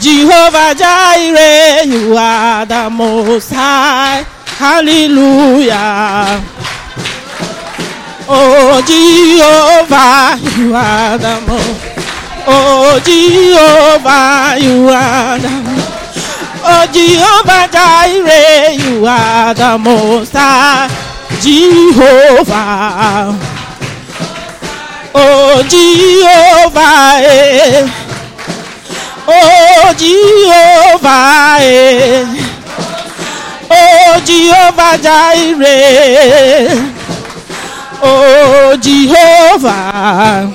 Jehovah Jireh, you are the most high. Hallelujah. Oh Jehovah, you are the most. Oh Jehovah, you are the most. Oh Jehovah Jireh, you are the most high. Jehovah. Oh Jehovah. eh. Oh Jehovah. eh. Oh Jehovah Jireh. Oh Jehovah.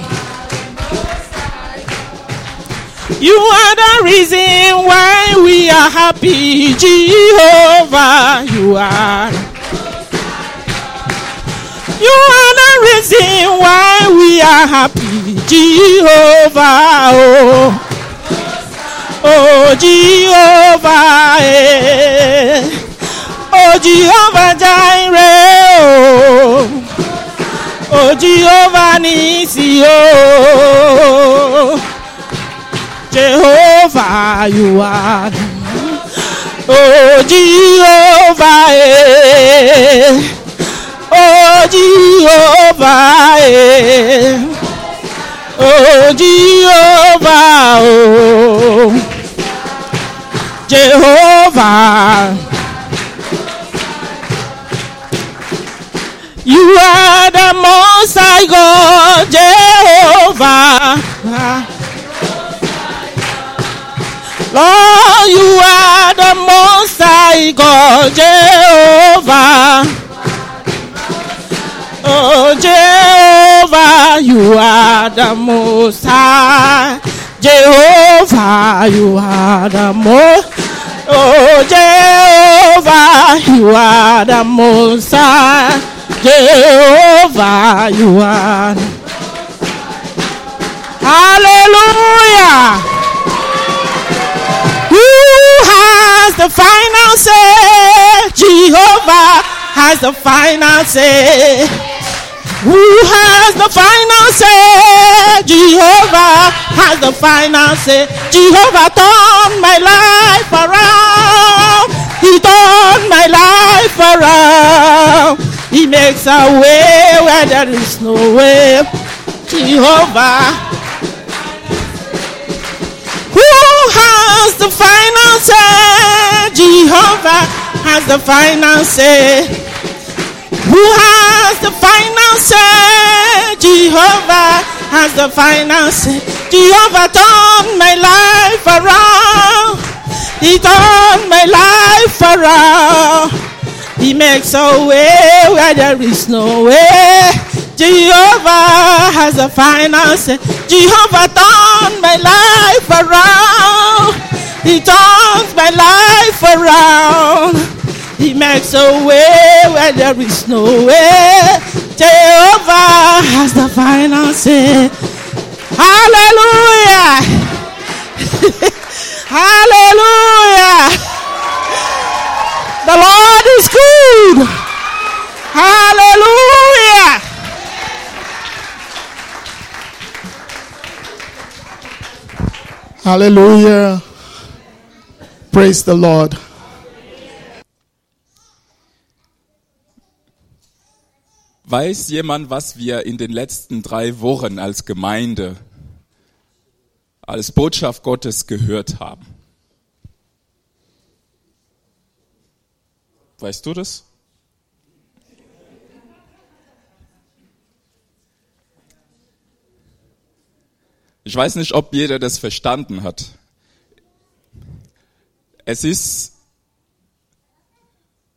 You are the reason why we are happy, Jehovah. You are. You are the reason why we are happy, Jehovah. Oh, oh Jehovah. eh. Oh Jehovah Jireh. Oh, oh Jehovah Nisi. Oh. Jehovah, you are. Oh, Jehovah, eh. oh, Jehovah, eh. oh, Jehovah, oh, Jehovah. You are the most high God, Jehovah. Lord, you are the most high God, Jehovah. Oh, Jehovah, you are the most high. Jehovah, you are the most. Oh, Jehovah, you are the most high. Jehovah, you are. Hallelujah. Who has the final say? Jehovah has the final say. Who has the final say? Jehovah has the final say. Jehovah turned my life around. He turned my life around. He makes a way where there is no way. Jehovah. Who has the final say? Jehovah has the final say. Who has the final say? Jehovah has the final say. Jehovah turned my life around. He turned my life around. He makes a way where there is no way. Jehovah has the final say. Jehovah turned my life around. He turns my life around. He makes a way where there is no way. Jehovah has the final say. Hallelujah. Hallelujah. The Lord is good. Hallelujah. Hallelujah. Praise the Lord. Weiß jemand, was wir in den letzten drei Wochen als Gemeinde, als Botschaft Gottes gehört haben? Weißt du das? Ich weiß nicht, ob jeder das verstanden hat. Es ist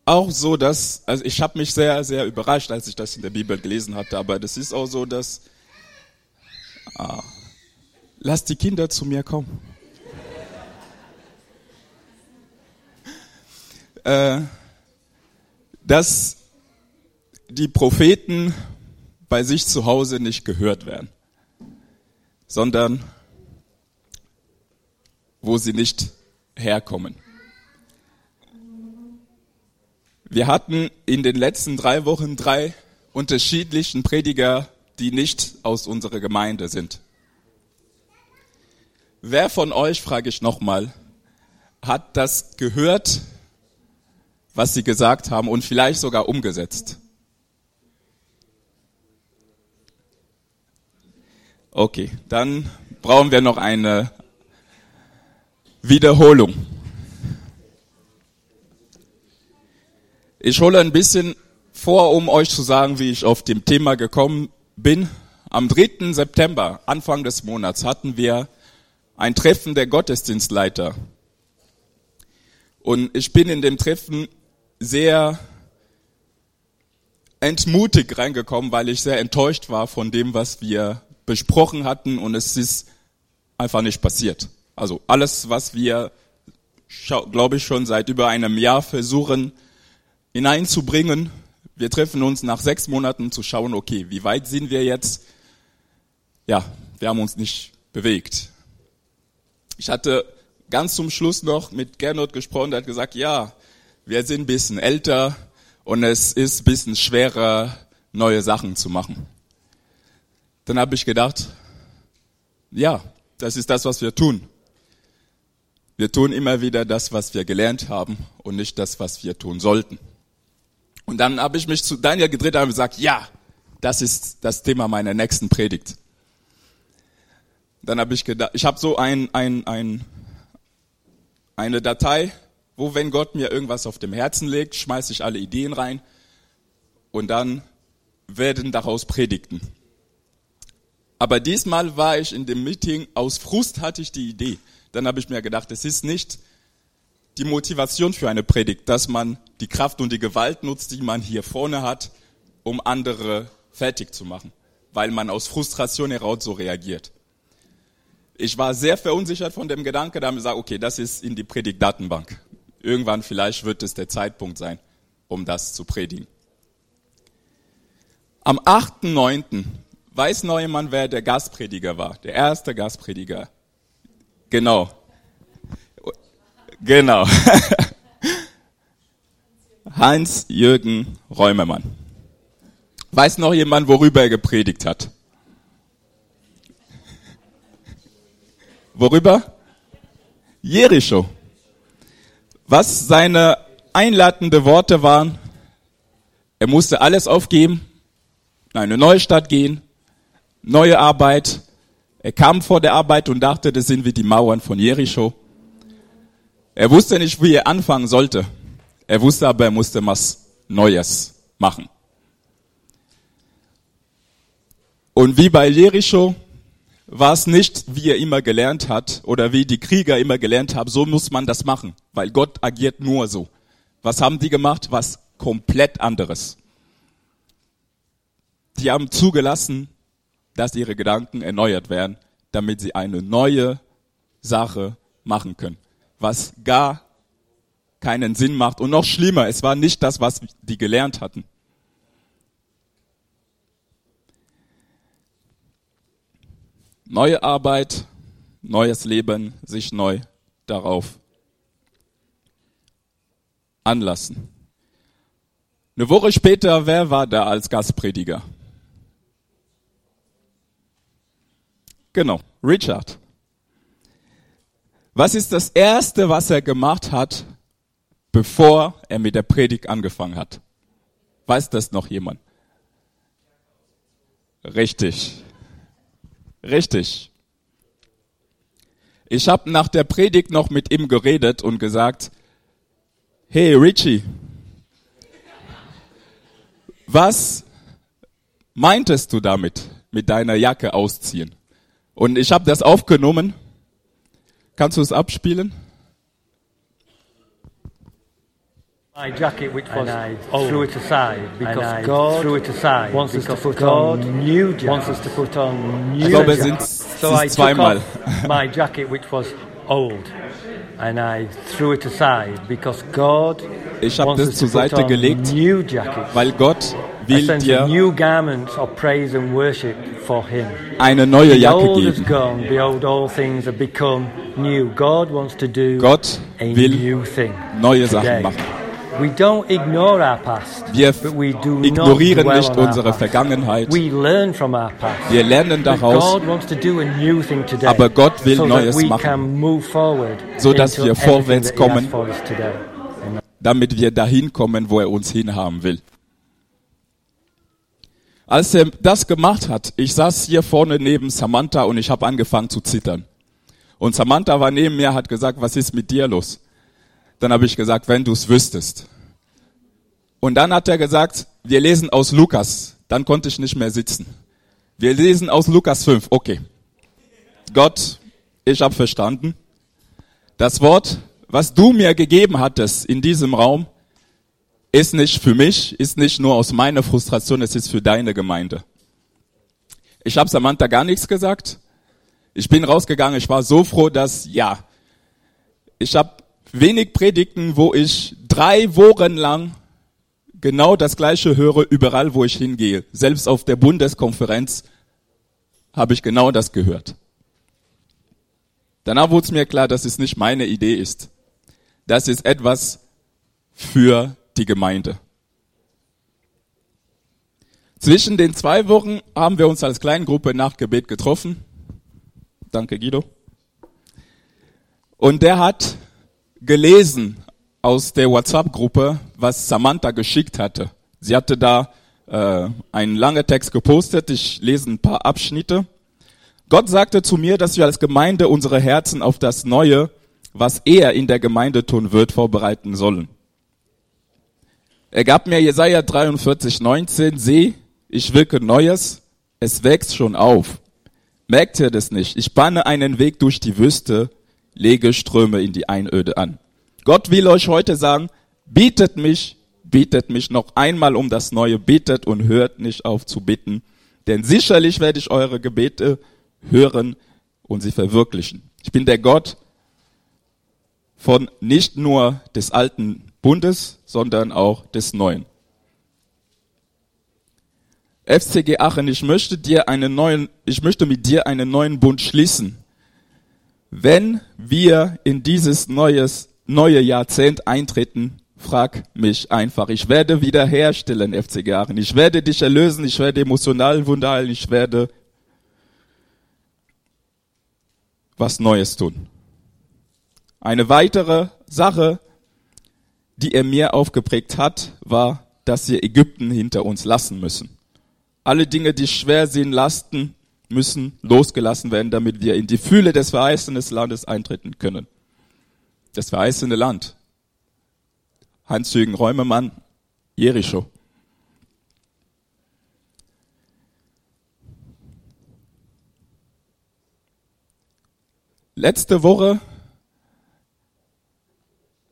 auch so, dass, also ich habe mich sehr, sehr überrascht, als ich das in der Bibel gelesen hatte, aber das ist auch so, dass, ah, lass die Kinder zu mir kommen. Äh, dass die Propheten bei sich zu Hause nicht gehört werden, sondern wo sie nicht herkommen. Wir hatten in den letzten drei Wochen drei unterschiedlichen Prediger, die nicht aus unserer Gemeinde sind. Wer von euch, frage ich nochmal, hat das gehört, was sie gesagt haben und vielleicht sogar umgesetzt? Okay, dann brauchen wir noch eine Wiederholung. Ich hole ein bisschen vor, um euch zu sagen, wie ich auf dem Thema gekommen bin. Am 3. September, Anfang des Monats, hatten wir ein Treffen der Gottesdienstleiter. Und ich bin in dem Treffen sehr entmutigt reingekommen, weil ich sehr enttäuscht war von dem, was wir besprochen hatten und es ist einfach nicht passiert. Also alles, was wir, glaube ich, schon seit über einem Jahr versuchen hineinzubringen. Wir treffen uns nach sechs Monaten zu schauen, okay, wie weit sind wir jetzt? Ja, wir haben uns nicht bewegt. Ich hatte ganz zum Schluss noch mit Gernot gesprochen, der hat gesagt, ja, wir sind ein bisschen älter und es ist ein bisschen schwerer, neue Sachen zu machen. Dann habe ich gedacht, ja, das ist das, was wir tun. Wir tun immer wieder das, was wir gelernt haben und nicht das, was wir tun sollten. Und dann habe ich mich zu Daniel gedreht und gesagt, ja, das ist das Thema meiner nächsten Predigt. Dann habe ich gedacht, ich habe so ein, ein, ein, eine Datei, wo wenn Gott mir irgendwas auf dem Herzen legt, schmeiße ich alle Ideen rein und dann werden daraus Predigten. Aber diesmal war ich in dem Meeting, aus Frust hatte ich die Idee. Dann habe ich mir gedacht, es ist nicht die Motivation für eine Predigt, dass man die Kraft und die Gewalt nutzt, die man hier vorne hat, um andere fertig zu machen, weil man aus Frustration heraus so reagiert. Ich war sehr verunsichert von dem Gedanke, da habe ich gesagt, okay, das ist in die Predigtdatenbank. Irgendwann vielleicht wird es der Zeitpunkt sein, um das zu predigen. Am 8.9. Weiß jemand, wer der Gastprediger war? Der erste Gastprediger. Genau. Genau. Hans-Jürgen Räumermann. Weiß noch jemand, worüber er gepredigt hat? Worüber? Jericho. Was seine einladende Worte waren, er musste alles aufgeben, in eine neue Stadt gehen, neue Arbeit. Er kam vor der Arbeit und dachte, das sind wie die Mauern von Jericho. Er wusste nicht, wie er anfangen sollte. Er wusste aber, er musste was Neues machen. Und wie bei Jericho war es nicht, wie er immer gelernt hat oder wie die Krieger immer gelernt haben, so muss man das machen, weil Gott agiert nur so. Was haben die gemacht? Was komplett anderes. Die haben zugelassen, dass ihre Gedanken erneuert werden, damit sie eine neue Sache machen können. Was gar keinen Sinn macht. Und noch schlimmer, es war nicht das, was die gelernt hatten. Neue Arbeit, neues Leben, sich neu darauf anlassen. Eine Woche später, wer war da als Gastprediger? Genau, Richard. Was ist das Erste, was er gemacht hat, bevor er mit der Predigt angefangen hat? Weiß das noch jemand? Richtig. Richtig. Ich habe nach der Predigt noch mit ihm geredet und gesagt, hey Richie, was meintest du damit, mit deiner Jacke ausziehen? Und ich habe das aufgenommen. Kannst du es abspielen? My jacket, which was old, threw it aside because God threw it aside wants us to put God on new wants us to put on new. Ich glaube, es sind, so es zweimal. my jacket, which was old, and I threw it aside because God ich habe das zur Seite gelegt, weil Gott will dir eine neue Jacke geben. Gott will neue Sachen machen. Wir lernen But daraus, God wants to do a new thing today, Aber Gott will so Neues that we machen. can move forward So dass into wir vorwärts kommen. damit wir dahin kommen, wo er uns hinhaben will. Als er das gemacht hat, ich saß hier vorne neben Samantha und ich habe angefangen zu zittern. Und Samantha war neben mir, hat gesagt, was ist mit dir los? Dann habe ich gesagt, wenn du es wüsstest. Und dann hat er gesagt, wir lesen aus Lukas. Dann konnte ich nicht mehr sitzen. Wir lesen aus Lukas 5. Okay. Gott, ich habe verstanden. Das Wort, was du mir gegeben hattest in diesem Raum, ist nicht für mich, ist nicht nur aus meiner Frustration, es ist für deine Gemeinde. Ich habe Samantha gar nichts gesagt. Ich bin rausgegangen, ich war so froh, dass ja, ich habe wenig Predigten, wo ich drei Wochen lang genau das gleiche höre, überall wo ich hingehe. Selbst auf der Bundeskonferenz habe ich genau das gehört. Danach wurde es mir klar, dass es nicht meine Idee ist. Das ist etwas für die Gemeinde. Zwischen den zwei Wochen haben wir uns als Kleingruppe nach Gebet getroffen. Danke, Guido. Und der hat gelesen aus der WhatsApp-Gruppe, was Samantha geschickt hatte. Sie hatte da äh, einen langen Text gepostet. Ich lese ein paar Abschnitte. Gott sagte zu mir, dass wir als Gemeinde unsere Herzen auf das Neue, was er in der Gemeinde tun wird, vorbereiten sollen. Er gab mir Jesaja 43, 19, seh, ich wirke Neues, es wächst schon auf. Merkt ihr das nicht? Ich banne einen Weg durch die Wüste, lege Ströme in die Einöde an. Gott will euch heute sagen, bietet mich, bietet mich noch einmal um das Neue, bittet und hört nicht auf zu bitten, denn sicherlich werde ich eure Gebete hören und sie verwirklichen. Ich bin der Gott von nicht nur des alten Bundes, sondern auch des neuen. FCG Aachen, ich möchte dir einen neuen, ich möchte mit dir einen neuen Bund schließen. Wenn wir in dieses neues, neue Jahrzehnt eintreten, frag mich einfach. Ich werde wiederherstellen, FCG Aachen. Ich werde dich erlösen, ich werde emotional Wunder heilen, ich werde was Neues tun. Eine weitere Sache, die er mir aufgeprägt hat, war, dass wir Ägypten hinter uns lassen müssen. Alle Dinge, die schwer sind, Lasten, müssen losgelassen werden, damit wir in die Fühle des verheißenen Landes eintreten können. Das verheißene Land. Hans-Jürgen Räumemann, Jericho. Letzte Woche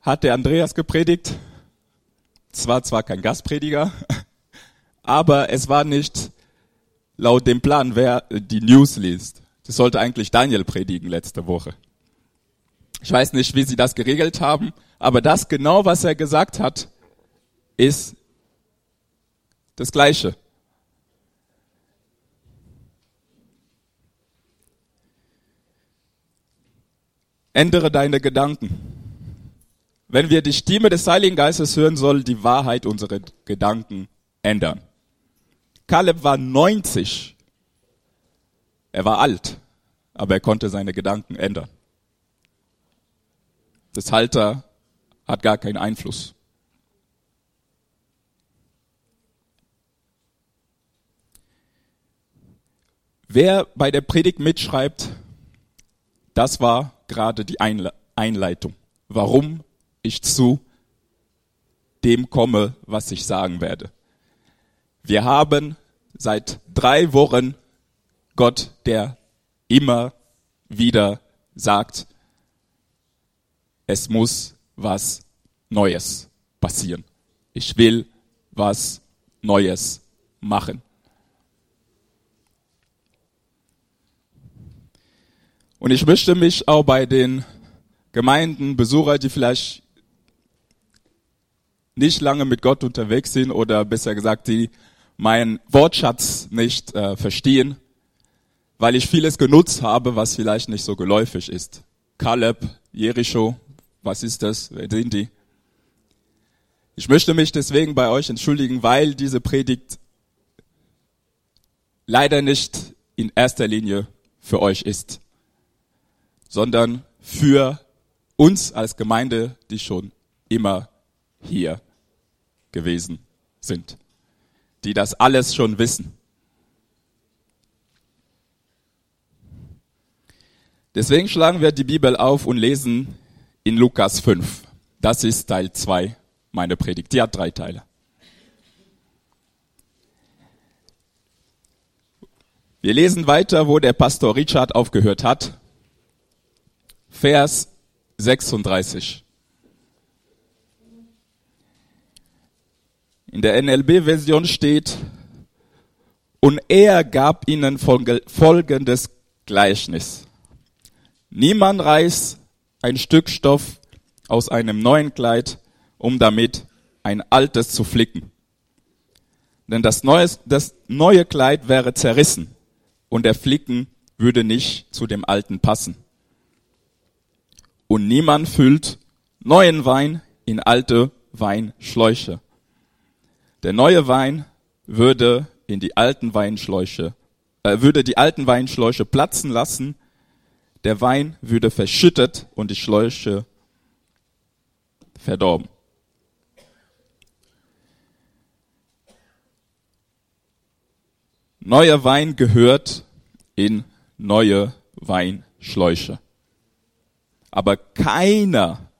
hat der Andreas gepredigt. Es war zwar kein Gastprediger, aber es war nicht laut dem Plan, wer die News liest. Das sollte eigentlich Daniel predigen letzte Woche. Ich weiß nicht, wie sie das geregelt haben, aber das genau, was er gesagt hat, ist das Gleiche. Ändere deine Gedanken. Wenn wir die Stimme des Heiligen Geistes hören, soll die Wahrheit unsere Gedanken ändern. Kaleb war 90. Er war alt, aber er konnte seine Gedanken ändern. Das Halter hat gar keinen Einfluss. Wer bei der Predigt mitschreibt, das war gerade die Einleitung. Warum ich zu dem komme, was ich sagen werde. Wir haben seit drei Wochen Gott, der immer wieder sagt, es muss was Neues passieren. Ich will was Neues machen. Und ich möchte mich auch bei den Gemeinden, Besucher, die vielleicht nicht lange mit Gott unterwegs sind oder besser gesagt, die meinen Wortschatz nicht äh, verstehen, weil ich vieles genutzt habe, was vielleicht nicht so geläufig ist. Kaleb, Jericho, was ist das? Wer sind die? Ich möchte mich deswegen bei euch entschuldigen, weil diese Predigt leider nicht in erster Linie für euch ist, sondern für uns als Gemeinde, die schon immer hier gewesen sind, die das alles schon wissen. Deswegen schlagen wir die Bibel auf und lesen in Lukas 5. Das ist Teil 2 meiner Predigt. Die hat drei Teile. Wir lesen weiter, wo der Pastor Richard aufgehört hat. Vers 36. In der NLB-Version steht, und er gab ihnen folgendes Gleichnis. Niemand reißt ein Stück Stoff aus einem neuen Kleid, um damit ein altes zu flicken. Denn das neue, das neue Kleid wäre zerrissen und der Flicken würde nicht zu dem alten passen. Und niemand füllt neuen Wein in alte Weinschläuche. Der neue Wein würde in die alten Weinschläuche, äh, würde die alten Weinschläuche platzen lassen der Wein würde verschüttet und die Schläuche verdorben. Neuer Wein gehört in neue Weinschläuche. Aber keiner,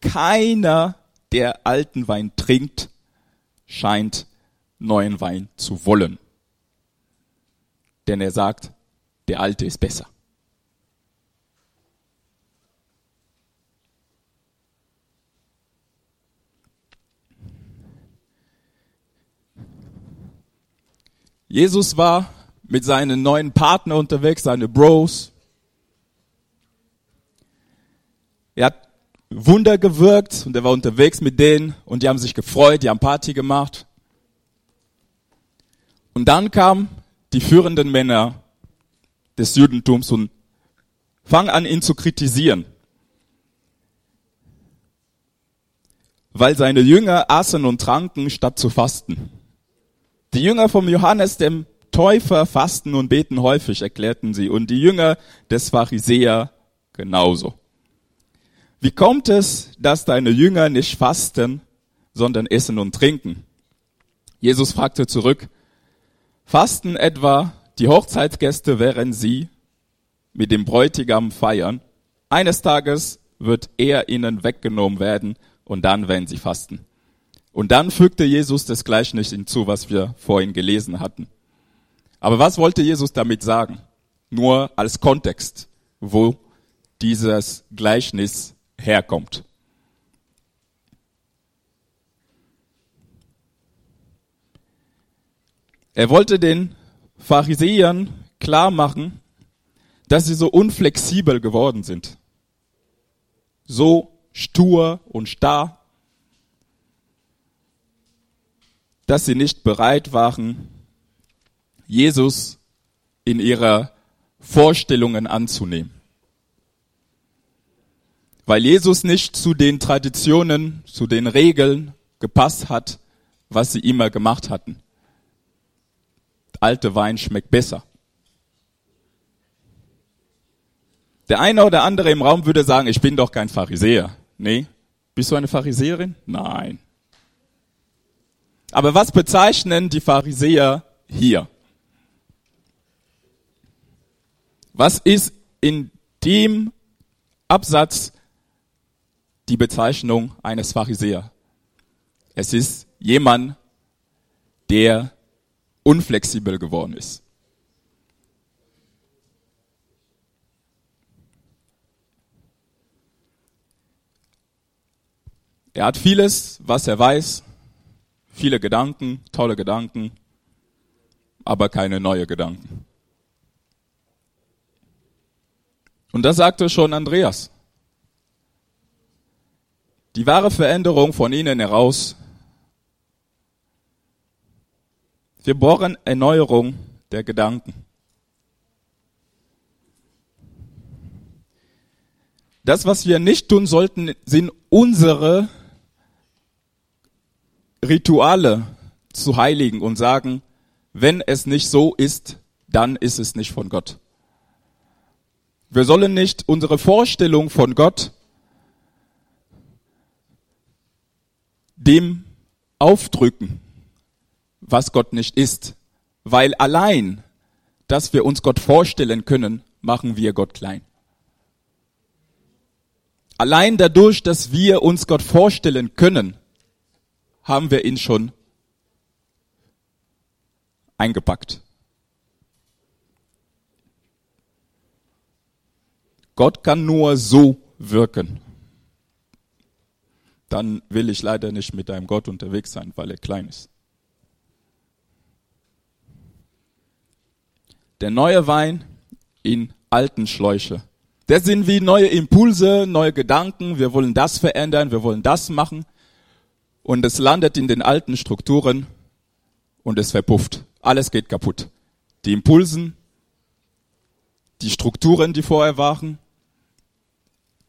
keiner, der alten Wein trinkt, scheint neuen Wein zu wollen. Denn er sagt, der alte ist besser. Jesus war mit seinen neuen Partner unterwegs, seine Bros. Er hat Wunder gewirkt und er war unterwegs mit denen und die haben sich gefreut, die haben Party gemacht. Und dann kamen die führenden Männer des Judentums und fangen an, ihn zu kritisieren. Weil seine Jünger aßen und tranken, statt zu fasten. Die Jünger vom Johannes dem Täufer fasten und beten häufig, erklärten sie, und die Jünger des Pharisäer genauso. Wie kommt es, dass deine Jünger nicht fasten, sondern essen und trinken? Jesus fragte zurück, fasten etwa die Hochzeitsgäste, während sie mit dem Bräutigam feiern? Eines Tages wird er ihnen weggenommen werden und dann werden sie fasten. Und dann fügte Jesus das Gleichnis hinzu, was wir vorhin gelesen hatten. Aber was wollte Jesus damit sagen? Nur als Kontext, wo dieses Gleichnis herkommt. Er wollte den Pharisäern klar machen, dass sie so unflexibel geworden sind. So stur und starr dass sie nicht bereit waren, Jesus in ihrer Vorstellungen anzunehmen. Weil Jesus nicht zu den Traditionen, zu den Regeln gepasst hat, was sie immer gemacht hatten. Alte Wein schmeckt besser. Der eine oder andere im Raum würde sagen, ich bin doch kein Pharisäer. Nee. Bist du eine Pharisäerin? Nein. Aber was bezeichnen die Pharisäer hier? Was ist in dem Absatz die Bezeichnung eines Pharisäer? Es ist jemand, der unflexibel geworden ist. Er hat vieles, was er weiß, Viele Gedanken, tolle Gedanken, aber keine neue Gedanken. Und das sagte schon Andreas. Die wahre Veränderung von innen heraus. Wir brauchen Erneuerung der Gedanken. Das, was wir nicht tun sollten, sind unsere Rituale zu heiligen und sagen, wenn es nicht so ist, dann ist es nicht von Gott. Wir sollen nicht unsere Vorstellung von Gott dem aufdrücken, was Gott nicht ist, weil allein, dass wir uns Gott vorstellen können, machen wir Gott klein. Allein dadurch, dass wir uns Gott vorstellen können, haben wir ihn schon eingepackt. Gott kann nur so wirken. Dann will ich leider nicht mit einem Gott unterwegs sein, weil er klein ist. Der neue Wein in alten Schläuche. Das sind wie neue Impulse, neue Gedanken. Wir wollen das verändern, wir wollen das machen. Und es landet in den alten Strukturen und es verpufft. Alles geht kaputt. Die Impulsen, die Strukturen, die vorher waren,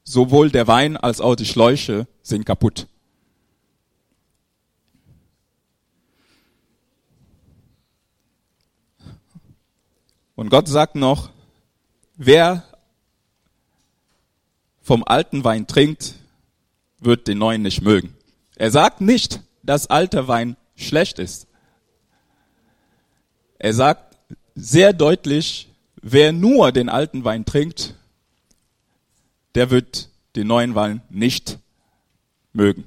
sowohl der Wein als auch die Schläuche sind kaputt. Und Gott sagt noch, wer vom alten Wein trinkt, wird den neuen nicht mögen. Er sagt nicht, dass alter Wein schlecht ist. Er sagt sehr deutlich, wer nur den alten Wein trinkt, der wird den neuen Wein nicht mögen.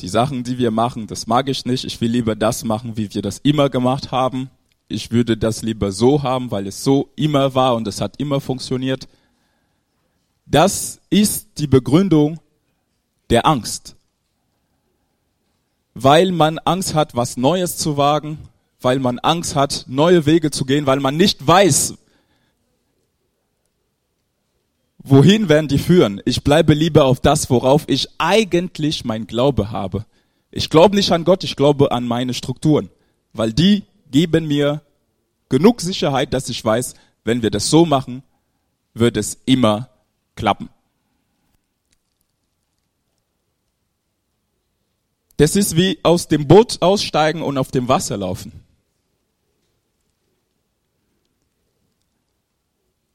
Die Sachen, die wir machen, das mag ich nicht. Ich will lieber das machen, wie wir das immer gemacht haben. Ich würde das lieber so haben, weil es so immer war und es hat immer funktioniert. Das ist die Begründung der Angst. Weil man Angst hat, was Neues zu wagen, weil man Angst hat, neue Wege zu gehen, weil man nicht weiß, wohin werden die führen. Ich bleibe lieber auf das, worauf ich eigentlich mein Glaube habe. Ich glaube nicht an Gott, ich glaube an meine Strukturen, weil die geben mir genug Sicherheit, dass ich weiß, wenn wir das so machen, wird es immer klappen. Das ist wie aus dem Boot aussteigen und auf dem Wasser laufen.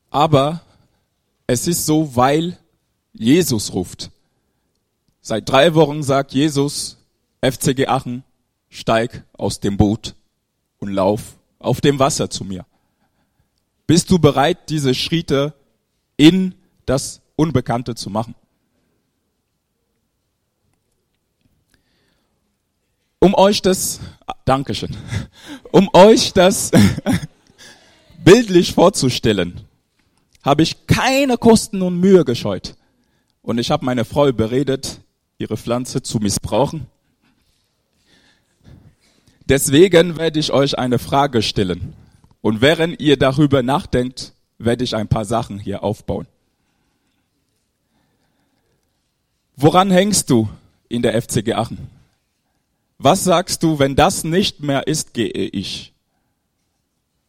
Aber es ist so, weil Jesus ruft. Seit drei Wochen sagt Jesus, FCG Aachen, steig aus dem Boot und lauf auf dem Wasser zu mir. Bist du bereit, diese Schritte in das Unbekannte zu machen? Um euch das, Dankeschön, um euch das bildlich vorzustellen, habe ich keine Kosten und Mühe gescheut. Und ich habe meine Frau überredet, ihre Pflanze zu missbrauchen. Deswegen werde ich euch eine Frage stellen. Und während ihr darüber nachdenkt, werde ich ein paar Sachen hier aufbauen. Woran hängst du in der FCG Aachen? Was sagst du, wenn das nicht mehr ist, gehe ich?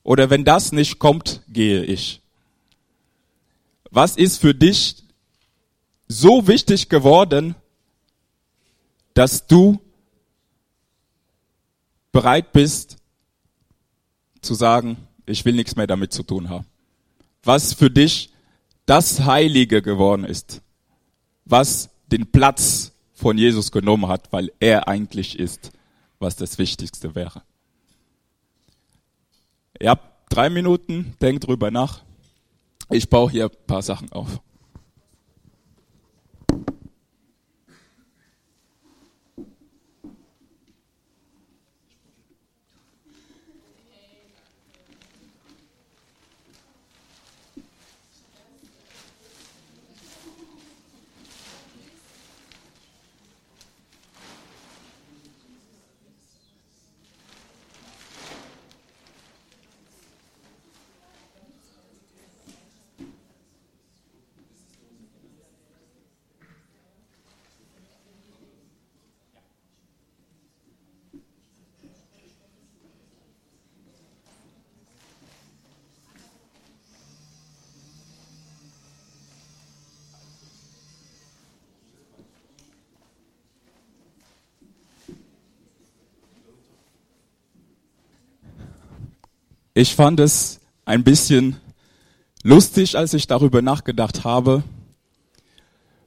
Oder wenn das nicht kommt, gehe ich? Was ist für dich so wichtig geworden, dass du bereit bist zu sagen, ich will nichts mehr damit zu tun haben? Was für dich das Heilige geworden ist? Was den Platz von Jesus genommen hat, weil er eigentlich ist, was das Wichtigste wäre. Ihr habt drei Minuten, denkt drüber nach. Ich baue hier ein paar Sachen auf. Ich fand es ein bisschen lustig, als ich darüber nachgedacht habe,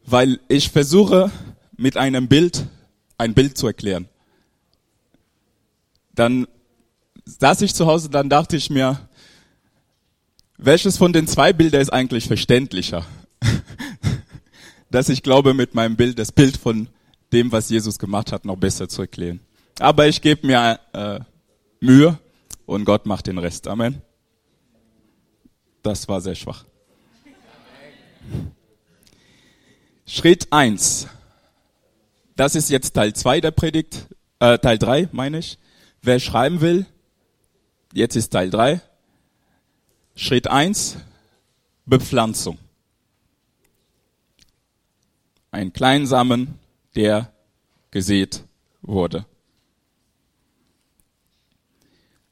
weil ich versuche mit einem Bild ein Bild zu erklären. Dann saß ich zu Hause, dann dachte ich mir, welches von den zwei Bildern ist eigentlich verständlicher? Dass ich glaube, mit meinem Bild das Bild von dem, was Jesus gemacht hat, noch besser zu erklären. Aber ich gebe mir äh, Mühe und Gott macht den Rest. Amen. Das war sehr schwach. Schritt eins. Das ist jetzt Teil zwei der Predigt, äh, Teil drei meine ich. Wer schreiben will, jetzt ist Teil drei. Schritt eins: Bepflanzung. Ein Kleinsamen, der gesät wurde.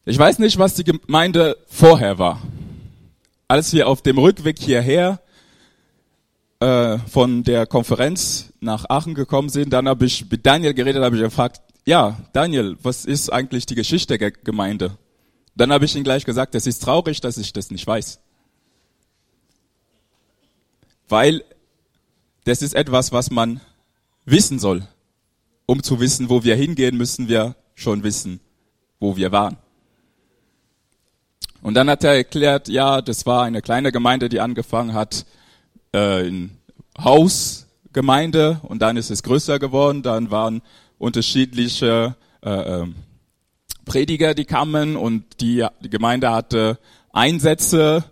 Ich weiß nicht, was die Gemeinde vorher war. Als wir auf dem Rückweg hierher äh, von der Konferenz nach Aachen gekommen sind, dann habe ich mit Daniel geredet, habe ich gefragt, ja, Daniel, was ist eigentlich die Geschichte der Gemeinde? Dann habe ich ihm gleich gesagt, es ist traurig, dass ich das nicht weiß. Weil das ist etwas, was man wissen soll. Um zu wissen, wo wir hingehen, müssen wir schon wissen, wo wir waren. Und dann hat er erklärt, ja, das war eine kleine Gemeinde, die angefangen hat, äh, in Hausgemeinde und dann ist es größer geworden. Dann waren unterschiedliche äh, ähm, Prediger, die kamen und die, die Gemeinde hatte Einsätze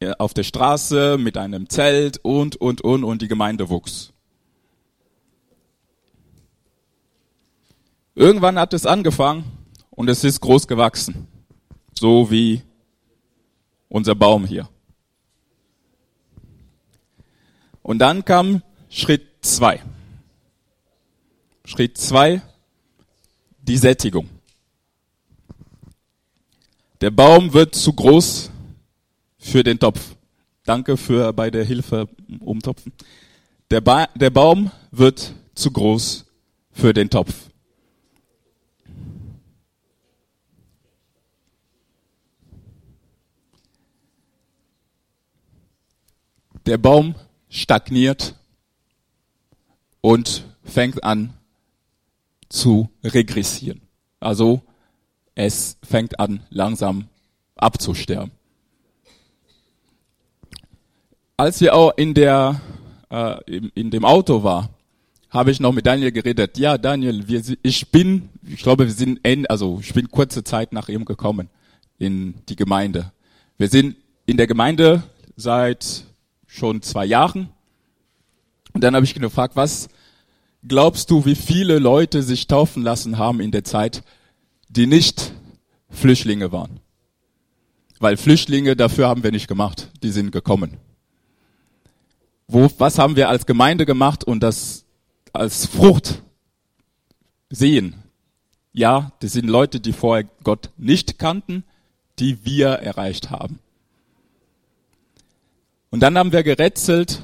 äh, auf der Straße mit einem Zelt und, und, und, und die Gemeinde wuchs. Irgendwann hat es angefangen und es ist groß gewachsen. So wie unser Baum hier. Und dann kam Schritt zwei. Schritt zwei, die Sättigung. Der Baum wird zu groß für den Topf. Danke für bei der Hilfe umtopfen. Der, ba der Baum wird zu groß für den Topf. Der Baum stagniert und fängt an zu regressieren. Also es fängt an langsam abzusterben. Als wir auch in der äh, in, in dem Auto war, habe ich noch mit Daniel geredet. Ja, Daniel, wir, ich bin, ich glaube, wir sind, en, also ich bin kurze Zeit nach ihm gekommen in die Gemeinde. Wir sind in der Gemeinde seit schon zwei Jahren. Und dann habe ich gefragt, was glaubst du, wie viele Leute sich taufen lassen haben in der Zeit, die nicht Flüchtlinge waren? Weil Flüchtlinge, dafür haben wir nicht gemacht, die sind gekommen. Wo, was haben wir als Gemeinde gemacht und das als Frucht sehen? Ja, das sind Leute, die vorher Gott nicht kannten, die wir erreicht haben. Und dann haben wir gerätselt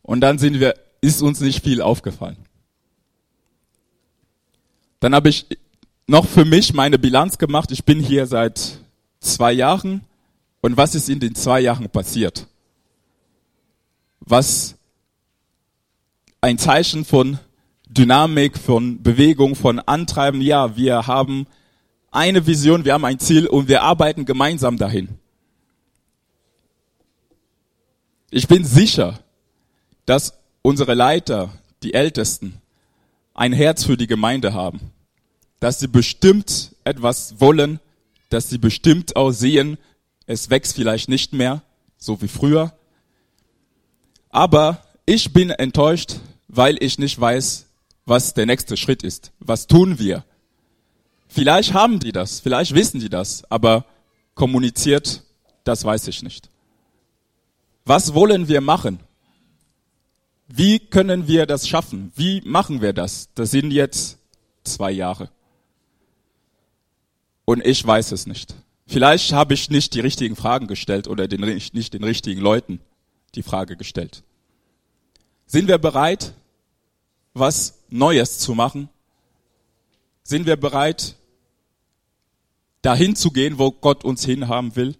und dann sind wir, ist uns nicht viel aufgefallen. Dann habe ich noch für mich meine Bilanz gemacht. Ich bin hier seit zwei Jahren. Und was ist in den zwei Jahren passiert? Was ein Zeichen von Dynamik, von Bewegung, von Antreiben. Ja, wir haben eine Vision, wir haben ein Ziel und wir arbeiten gemeinsam dahin. Ich bin sicher, dass unsere Leiter, die Ältesten, ein Herz für die Gemeinde haben, dass sie bestimmt etwas wollen, dass sie bestimmt auch sehen, es wächst vielleicht nicht mehr, so wie früher. Aber ich bin enttäuscht, weil ich nicht weiß, was der nächste Schritt ist. Was tun wir? Vielleicht haben die das, vielleicht wissen die das, aber kommuniziert, das weiß ich nicht. Was wollen wir machen? Wie können wir das schaffen? Wie machen wir das? Das sind jetzt zwei Jahre. Und ich weiß es nicht. Vielleicht habe ich nicht die richtigen Fragen gestellt oder den, nicht den richtigen Leuten die Frage gestellt. Sind wir bereit, was Neues zu machen? Sind wir bereit, dahin zu gehen, wo Gott uns hinhaben will?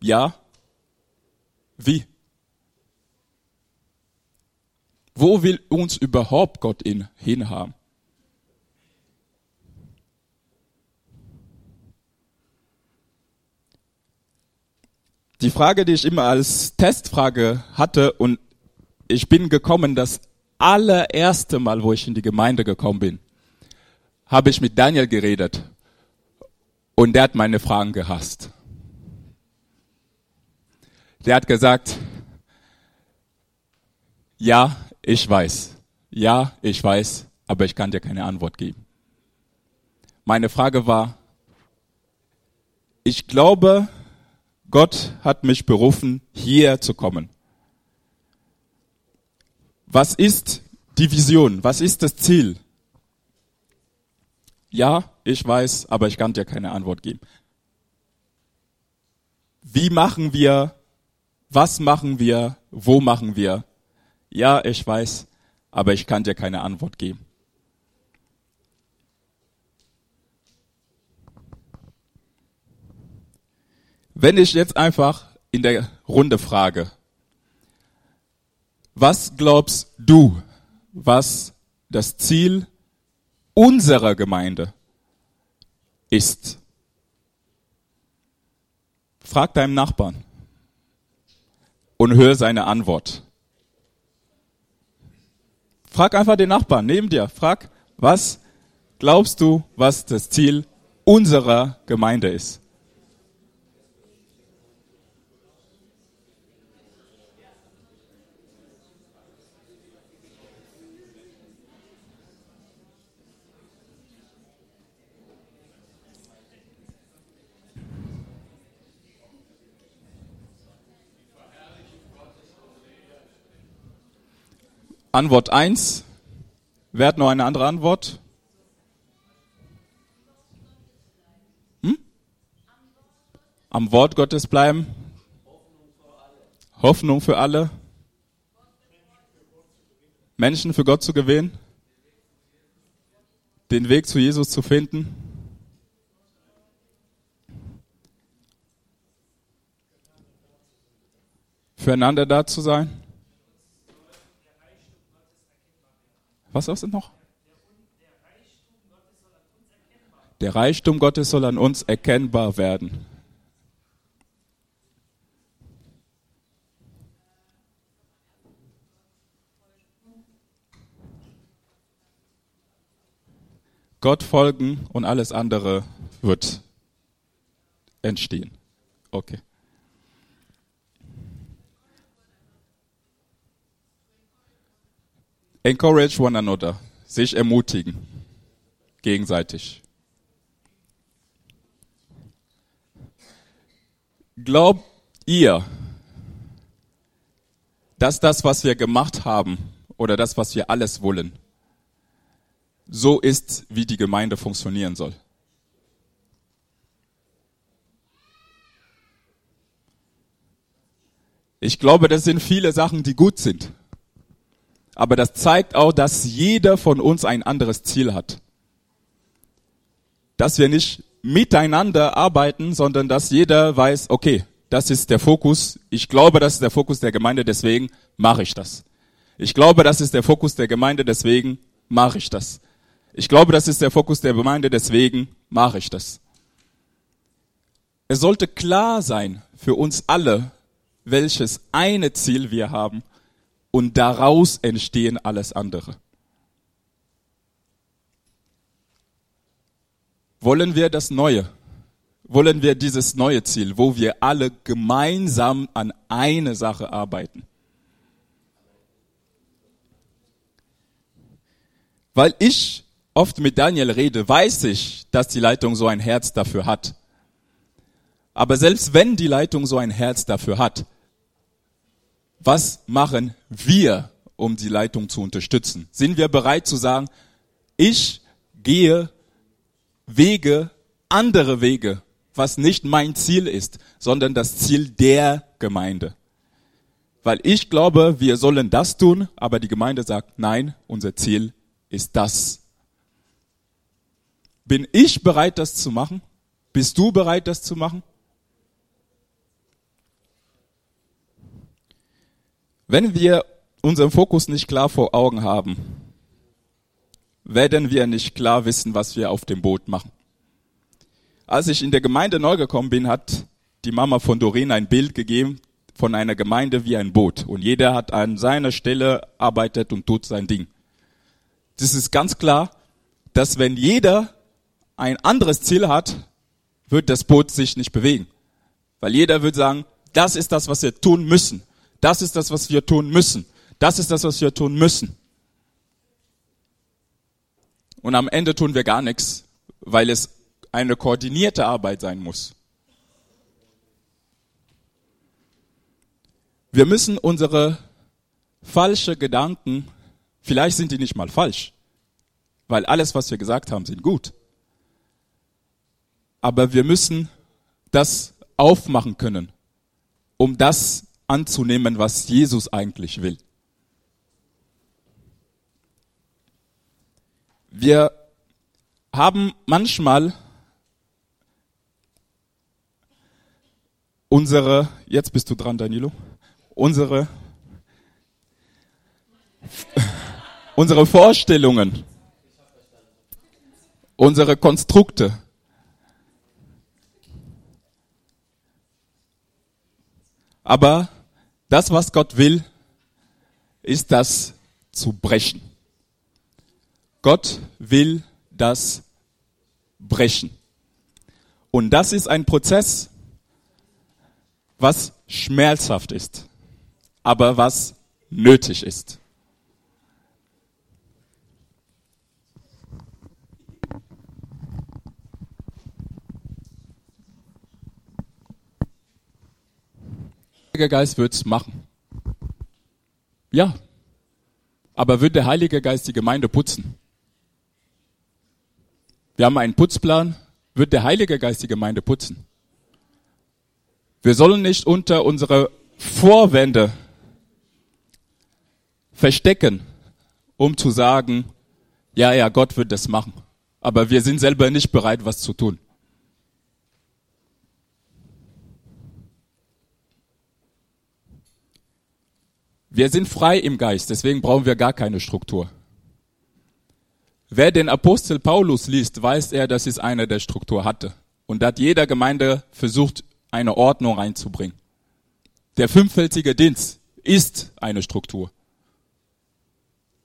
Ja. Wie? Wo will uns überhaupt Gott in, hinhaben? Die Frage, die ich immer als Testfrage hatte und ich bin gekommen, das allererste Mal, wo ich in die Gemeinde gekommen bin, habe ich mit Daniel geredet und der hat meine Fragen gehasst. Der hat gesagt, ja, ich weiß, ja, ich weiß, aber ich kann dir keine Antwort geben. Meine Frage war, ich glaube, Gott hat mich berufen, hierher zu kommen. Was ist die Vision? Was ist das Ziel? Ja, ich weiß, aber ich kann dir keine Antwort geben. Wie machen wir? Was machen wir? Wo machen wir? Ja, ich weiß, aber ich kann dir keine Antwort geben. Wenn ich jetzt einfach in der Runde frage, was glaubst du, was das Ziel unserer Gemeinde ist? Frag deinem Nachbarn und hör seine Antwort. Frag einfach den Nachbarn neben dir. Frag, was glaubst du, was das Ziel unserer Gemeinde ist? Antwort eins. Wer hat noch eine andere Antwort? Hm? Am Wort Gottes bleiben. Hoffnung für alle. Menschen für Gott zu gewinnen. Den Weg zu Jesus zu finden. Füreinander da zu sein. Was ist noch? Der Reichtum Gottes soll an uns erkennbar werden. Gott folgen und alles andere wird entstehen. Okay. Encourage one another. Sich ermutigen. Gegenseitig. Glaubt ihr, dass das, was wir gemacht haben oder das, was wir alles wollen, so ist, wie die Gemeinde funktionieren soll? Ich glaube, das sind viele Sachen, die gut sind aber das zeigt auch, dass jeder von uns ein anderes Ziel hat. Dass wir nicht miteinander arbeiten, sondern dass jeder weiß, okay, das ist der Fokus. Ich glaube, das ist der Fokus der Gemeinde, deswegen mache ich das. Ich glaube, das ist der Fokus der Gemeinde, deswegen mache ich das. Ich glaube, das ist der Fokus der Gemeinde, deswegen mache ich das. Es sollte klar sein für uns alle, welches eine Ziel wir haben und daraus entstehen alles andere. Wollen wir das Neue? Wollen wir dieses neue Ziel, wo wir alle gemeinsam an eine Sache arbeiten? Weil ich oft mit Daniel rede, weiß ich, dass die Leitung so ein Herz dafür hat. Aber selbst wenn die Leitung so ein Herz dafür hat, was machen wir, um die Leitung zu unterstützen? Sind wir bereit zu sagen, ich gehe Wege, andere Wege, was nicht mein Ziel ist, sondern das Ziel der Gemeinde? Weil ich glaube, wir sollen das tun, aber die Gemeinde sagt, nein, unser Ziel ist das. Bin ich bereit, das zu machen? Bist du bereit, das zu machen? Wenn wir unseren Fokus nicht klar vor Augen haben, werden wir nicht klar wissen, was wir auf dem Boot machen. Als ich in der Gemeinde neu gekommen bin, hat die Mama von Doreen ein Bild gegeben von einer Gemeinde wie ein Boot. Und jeder hat an seiner Stelle arbeitet und tut sein Ding. Das ist ganz klar, dass wenn jeder ein anderes Ziel hat, wird das Boot sich nicht bewegen. Weil jeder wird sagen, das ist das, was wir tun müssen. Das ist das, was wir tun müssen. Das ist das, was wir tun müssen. Und am Ende tun wir gar nichts, weil es eine koordinierte Arbeit sein muss. Wir müssen unsere falsche Gedanken, vielleicht sind die nicht mal falsch, weil alles, was wir gesagt haben, sind gut. Aber wir müssen das aufmachen können, um das anzunehmen, was Jesus eigentlich will. Wir haben manchmal unsere, jetzt bist du dran, Danilo, unsere, unsere Vorstellungen, unsere Konstrukte. Aber das, was Gott will, ist das zu brechen. Gott will das brechen. Und das ist ein Prozess, was schmerzhaft ist, aber was nötig ist. Der Heilige Geist wird's machen. Ja. Aber wird der Heilige Geist die Gemeinde putzen? Wir haben einen Putzplan. Wird der Heilige Geist die Gemeinde putzen? Wir sollen nicht unter unsere Vorwände verstecken, um zu sagen, ja, ja, Gott wird das machen. Aber wir sind selber nicht bereit, was zu tun. Wir sind frei im Geist, deswegen brauchen wir gar keine Struktur. Wer den Apostel Paulus liest, weiß er, dass es eine der Struktur hatte. Und hat jeder Gemeinde versucht, eine Ordnung reinzubringen. Der fünffältige Dienst ist eine Struktur.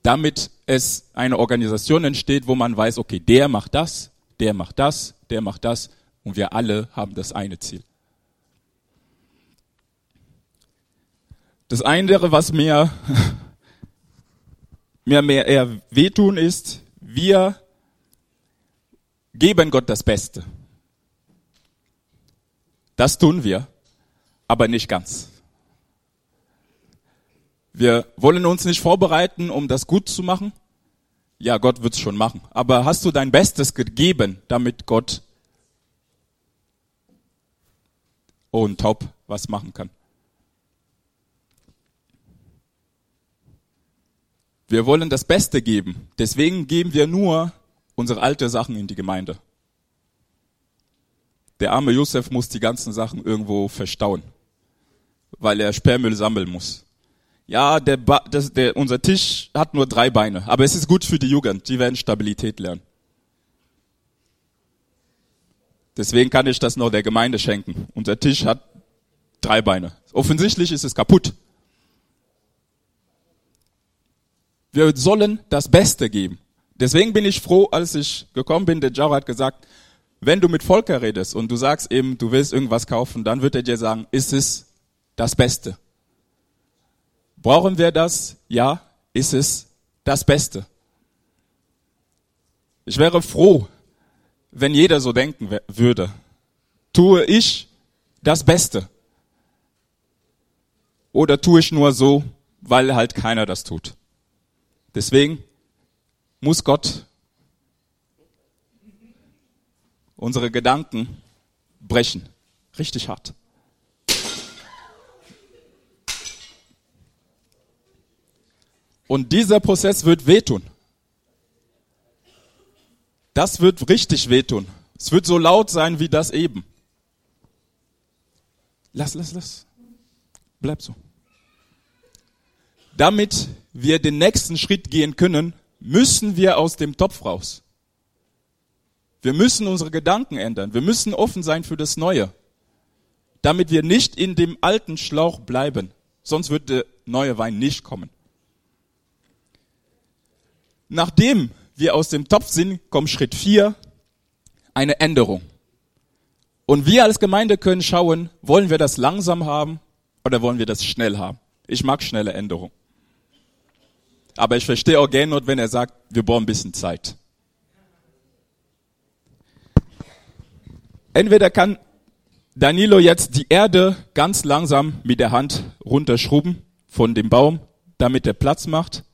Damit es eine Organisation entsteht, wo man weiß, okay, der macht das, der macht das, der macht das und wir alle haben das eine Ziel. Das andere, was mir, mir mehr eher wehtun ist, wir geben Gott das Beste. Das tun wir, aber nicht ganz. Wir wollen uns nicht vorbereiten, um das gut zu machen. Ja, Gott wird's schon machen. Aber hast du dein Bestes gegeben, damit Gott und top was machen kann? Wir wollen das Beste geben. Deswegen geben wir nur unsere alte Sachen in die Gemeinde. Der arme Josef muss die ganzen Sachen irgendwo verstauen, weil er Sperrmüll sammeln muss. Ja, der, ba das, der, unser Tisch hat nur drei Beine, aber es ist gut für die Jugend, die werden Stabilität lernen. Deswegen kann ich das noch der Gemeinde schenken. Unser Tisch hat drei Beine. Offensichtlich ist es kaputt. Wir sollen das Beste geben. Deswegen bin ich froh, als ich gekommen bin, der Jaro hat gesagt, wenn du mit Volker redest und du sagst eben, du willst irgendwas kaufen, dann wird er dir sagen, ist es das Beste? Brauchen wir das? Ja, ist es das Beste? Ich wäre froh, wenn jeder so denken würde. Tue ich das Beste? Oder tue ich nur so, weil halt keiner das tut? Deswegen muss Gott unsere Gedanken brechen. Richtig hart. Und dieser Prozess wird wehtun. Das wird richtig wehtun. Es wird so laut sein wie das eben. Lass, lass, lass. Bleib so. Damit wir den nächsten Schritt gehen können, müssen wir aus dem Topf raus. Wir müssen unsere Gedanken ändern. Wir müssen offen sein für das Neue. Damit wir nicht in dem alten Schlauch bleiben. Sonst wird der neue Wein nicht kommen. Nachdem wir aus dem Topf sind, kommt Schritt vier, eine Änderung. Und wir als Gemeinde können schauen, wollen wir das langsam haben oder wollen wir das schnell haben? Ich mag schnelle Änderungen. Aber ich verstehe auch Gernot, wenn er sagt, wir brauchen ein bisschen Zeit. Entweder kann Danilo jetzt die Erde ganz langsam mit der Hand runterschrubben von dem Baum, damit er Platz macht.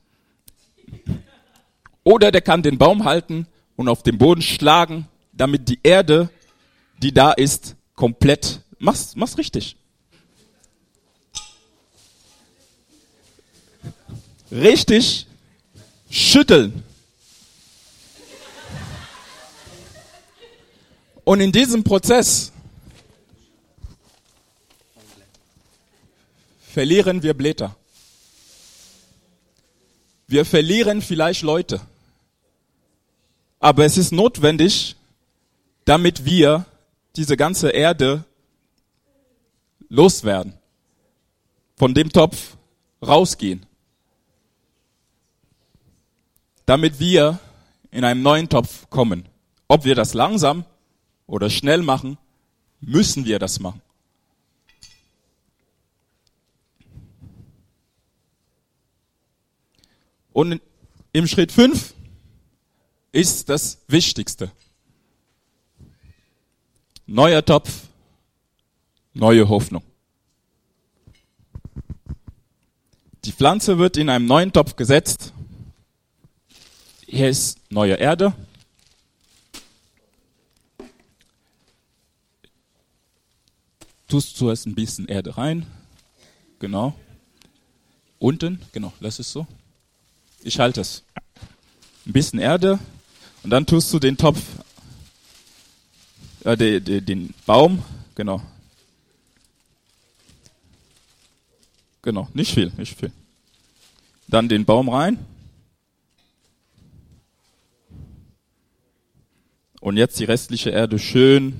Oder der kann den Baum halten und auf den Boden schlagen, damit die Erde, die da ist, komplett, mach's, mach's richtig. Richtig schütteln. Und in diesem Prozess verlieren wir Blätter. Wir verlieren vielleicht Leute. Aber es ist notwendig, damit wir diese ganze Erde loswerden, von dem Topf rausgehen, damit wir in einen neuen Topf kommen. Ob wir das langsam oder schnell machen, müssen wir das machen. Und im Schritt 5 ist das Wichtigste. Neuer Topf, neue Hoffnung. Die Pflanze wird in einem neuen Topf gesetzt. Hier ist neue Erde. Tust zuerst ein bisschen Erde rein. Genau. Unten, genau, lass es so. Ich halte es. Ein bisschen Erde und dann tust du den Topf, äh, de, de, den Baum, genau. Genau, nicht viel, nicht viel. Dann den Baum rein. Und jetzt die restliche Erde schön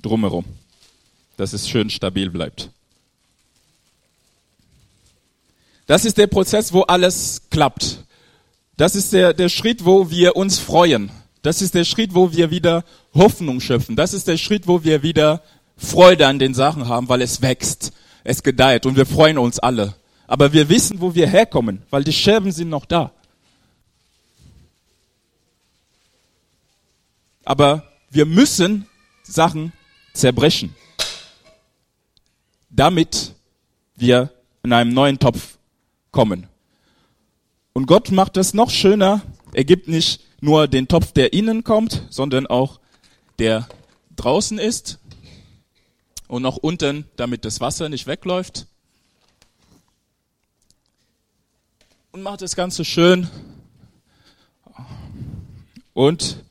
drumherum, dass es schön stabil bleibt. Das ist der Prozess, wo alles klappt. Das ist der, der Schritt, wo wir uns freuen. Das ist der Schritt, wo wir wieder Hoffnung schöpfen. Das ist der Schritt, wo wir wieder Freude an den Sachen haben, weil es wächst, es gedeiht und wir freuen uns alle. Aber wir wissen, wo wir herkommen, weil die Scherben sind noch da. Aber wir müssen Sachen zerbrechen, damit wir in einem neuen Topf kommen. Und Gott macht es noch schöner. Er gibt nicht nur den Topf, der innen kommt, sondern auch der draußen ist und noch unten, damit das Wasser nicht wegläuft. Und macht das Ganze schön und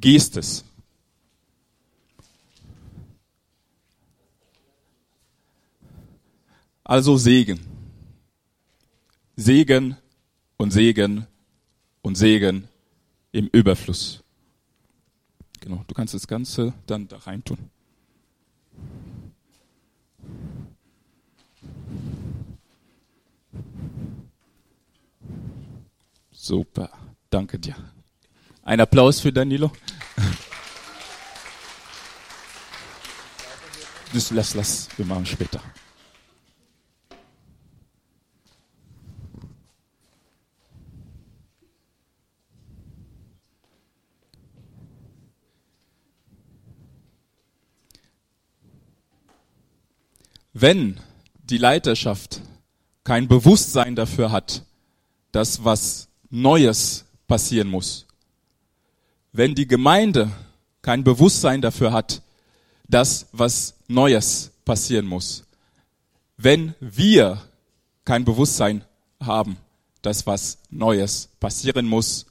gießt es. Also Segen. Segen und Segen und Segen im Überfluss. Genau, du kannst das Ganze dann da rein tun. Super, danke dir. Ein Applaus für Danilo. Das lass, lass, wir machen später. Wenn die Leiterschaft kein Bewusstsein dafür hat, dass was Neues passieren muss, wenn die Gemeinde kein Bewusstsein dafür hat, dass was Neues passieren muss, wenn wir kein Bewusstsein haben, dass was Neues passieren muss,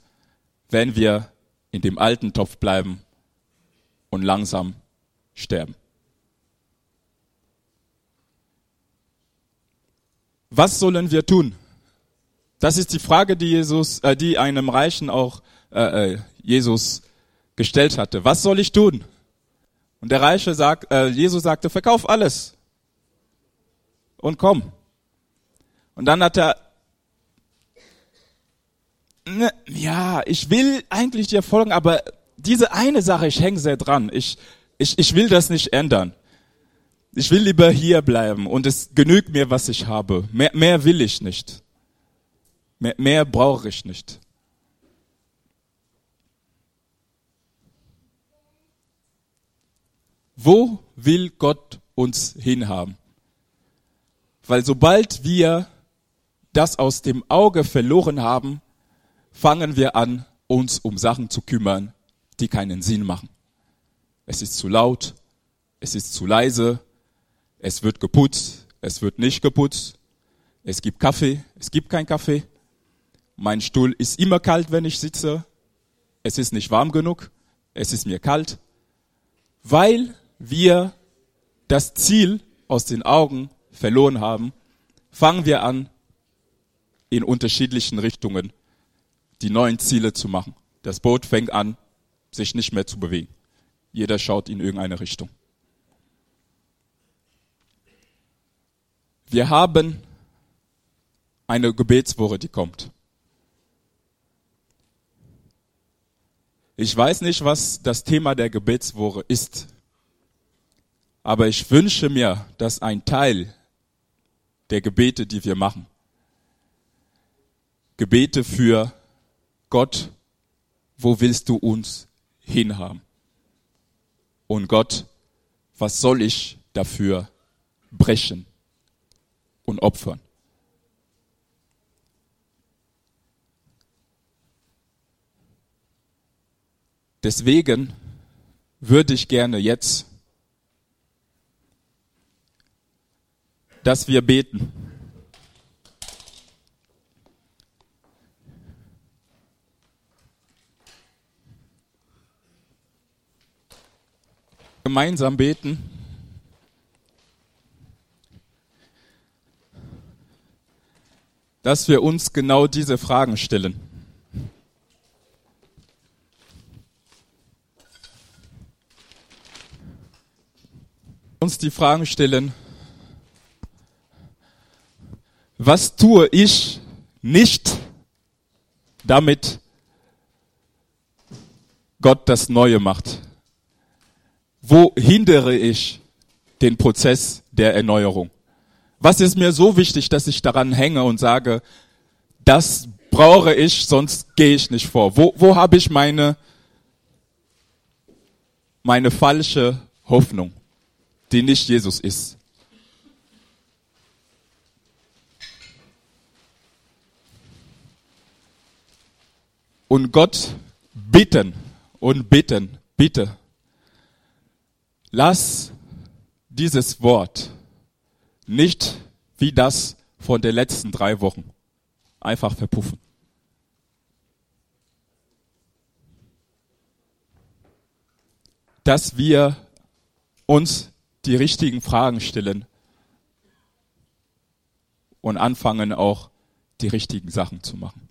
wenn wir in dem alten Topf bleiben und langsam sterben. Was sollen wir tun? Das ist die Frage, die Jesus, äh, die einem Reichen auch äh, äh, Jesus gestellt hatte. Was soll ich tun? Und der Reiche sagt, äh, Jesus sagte, verkauf alles und komm. Und dann hat er, ne, ja, ich will eigentlich dir folgen, aber diese eine Sache, ich hänge sehr dran. Ich, ich, ich will das nicht ändern. Ich will lieber hier bleiben und es genügt mir, was ich habe. Mehr, mehr will ich nicht. Mehr, mehr brauche ich nicht. Wo will Gott uns hinhaben? Weil sobald wir das aus dem Auge verloren haben, fangen wir an, uns um Sachen zu kümmern, die keinen Sinn machen. Es ist zu laut, es ist zu leise, es wird geputzt, es wird nicht geputzt, es gibt Kaffee, es gibt kein Kaffee, mein Stuhl ist immer kalt, wenn ich sitze, es ist nicht warm genug, es ist mir kalt, weil wir das Ziel aus den Augen verloren haben, fangen wir an, in unterschiedlichen Richtungen die neuen Ziele zu machen. Das Boot fängt an, sich nicht mehr zu bewegen. Jeder schaut in irgendeine Richtung. Wir haben eine Gebetswoche, die kommt. Ich weiß nicht, was das Thema der Gebetswoche ist. Aber ich wünsche mir, dass ein Teil der Gebete, die wir machen, Gebete für Gott, wo willst du uns hinhaben? Und Gott, was soll ich dafür brechen und opfern? Deswegen würde ich gerne jetzt dass wir beten. Gemeinsam beten. Dass wir uns genau diese Fragen stellen. Uns die Fragen stellen, was tue ich nicht, damit Gott das Neue macht? Wo hindere ich den Prozess der Erneuerung? Was ist mir so wichtig, dass ich daran hänge und sage, das brauche ich, sonst gehe ich nicht vor? Wo, wo habe ich meine, meine falsche Hoffnung, die nicht Jesus ist? Und Gott bitten und bitten, bitte, lass dieses Wort nicht wie das von den letzten drei Wochen einfach verpuffen. Dass wir uns die richtigen Fragen stellen und anfangen auch die richtigen Sachen zu machen.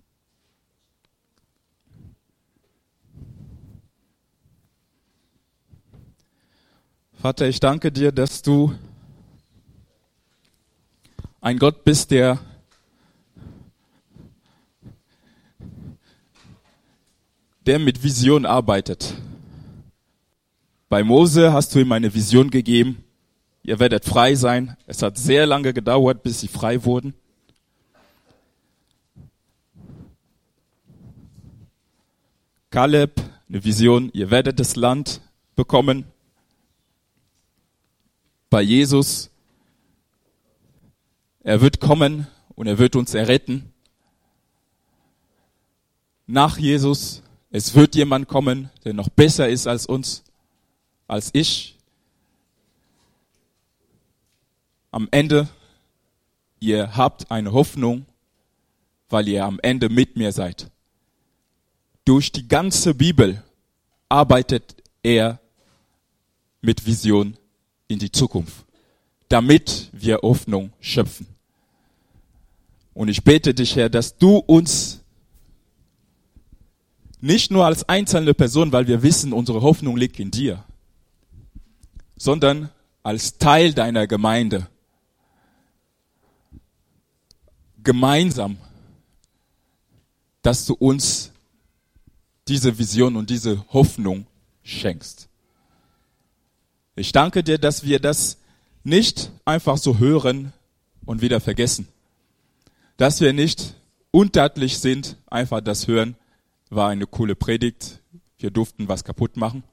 Vater, ich danke dir, dass du ein Gott bist, der der mit Vision arbeitet. Bei Mose hast du ihm eine Vision gegeben. Ihr werdet frei sein. Es hat sehr lange gedauert, bis sie frei wurden. Kaleb, eine Vision. Ihr werdet das Land bekommen bei Jesus. Er wird kommen und er wird uns erretten. Nach Jesus, es wird jemand kommen, der noch besser ist als uns, als ich. Am Ende, ihr habt eine Hoffnung, weil ihr am Ende mit mir seid. Durch die ganze Bibel arbeitet er mit Vision in die Zukunft, damit wir Hoffnung schöpfen. Und ich bete dich, Herr, dass du uns nicht nur als einzelne Person, weil wir wissen, unsere Hoffnung liegt in dir, sondern als Teil deiner Gemeinde gemeinsam, dass du uns diese Vision und diese Hoffnung schenkst. Ich danke dir, dass wir das nicht einfach so hören und wieder vergessen. Dass wir nicht untatlich sind, einfach das hören, war eine coole Predigt, wir durften was kaputt machen,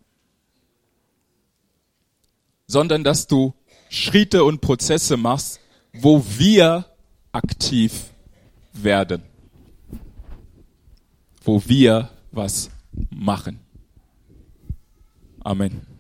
sondern dass du Schritte und Prozesse machst, wo wir aktiv werden, wo wir was machen. Amen.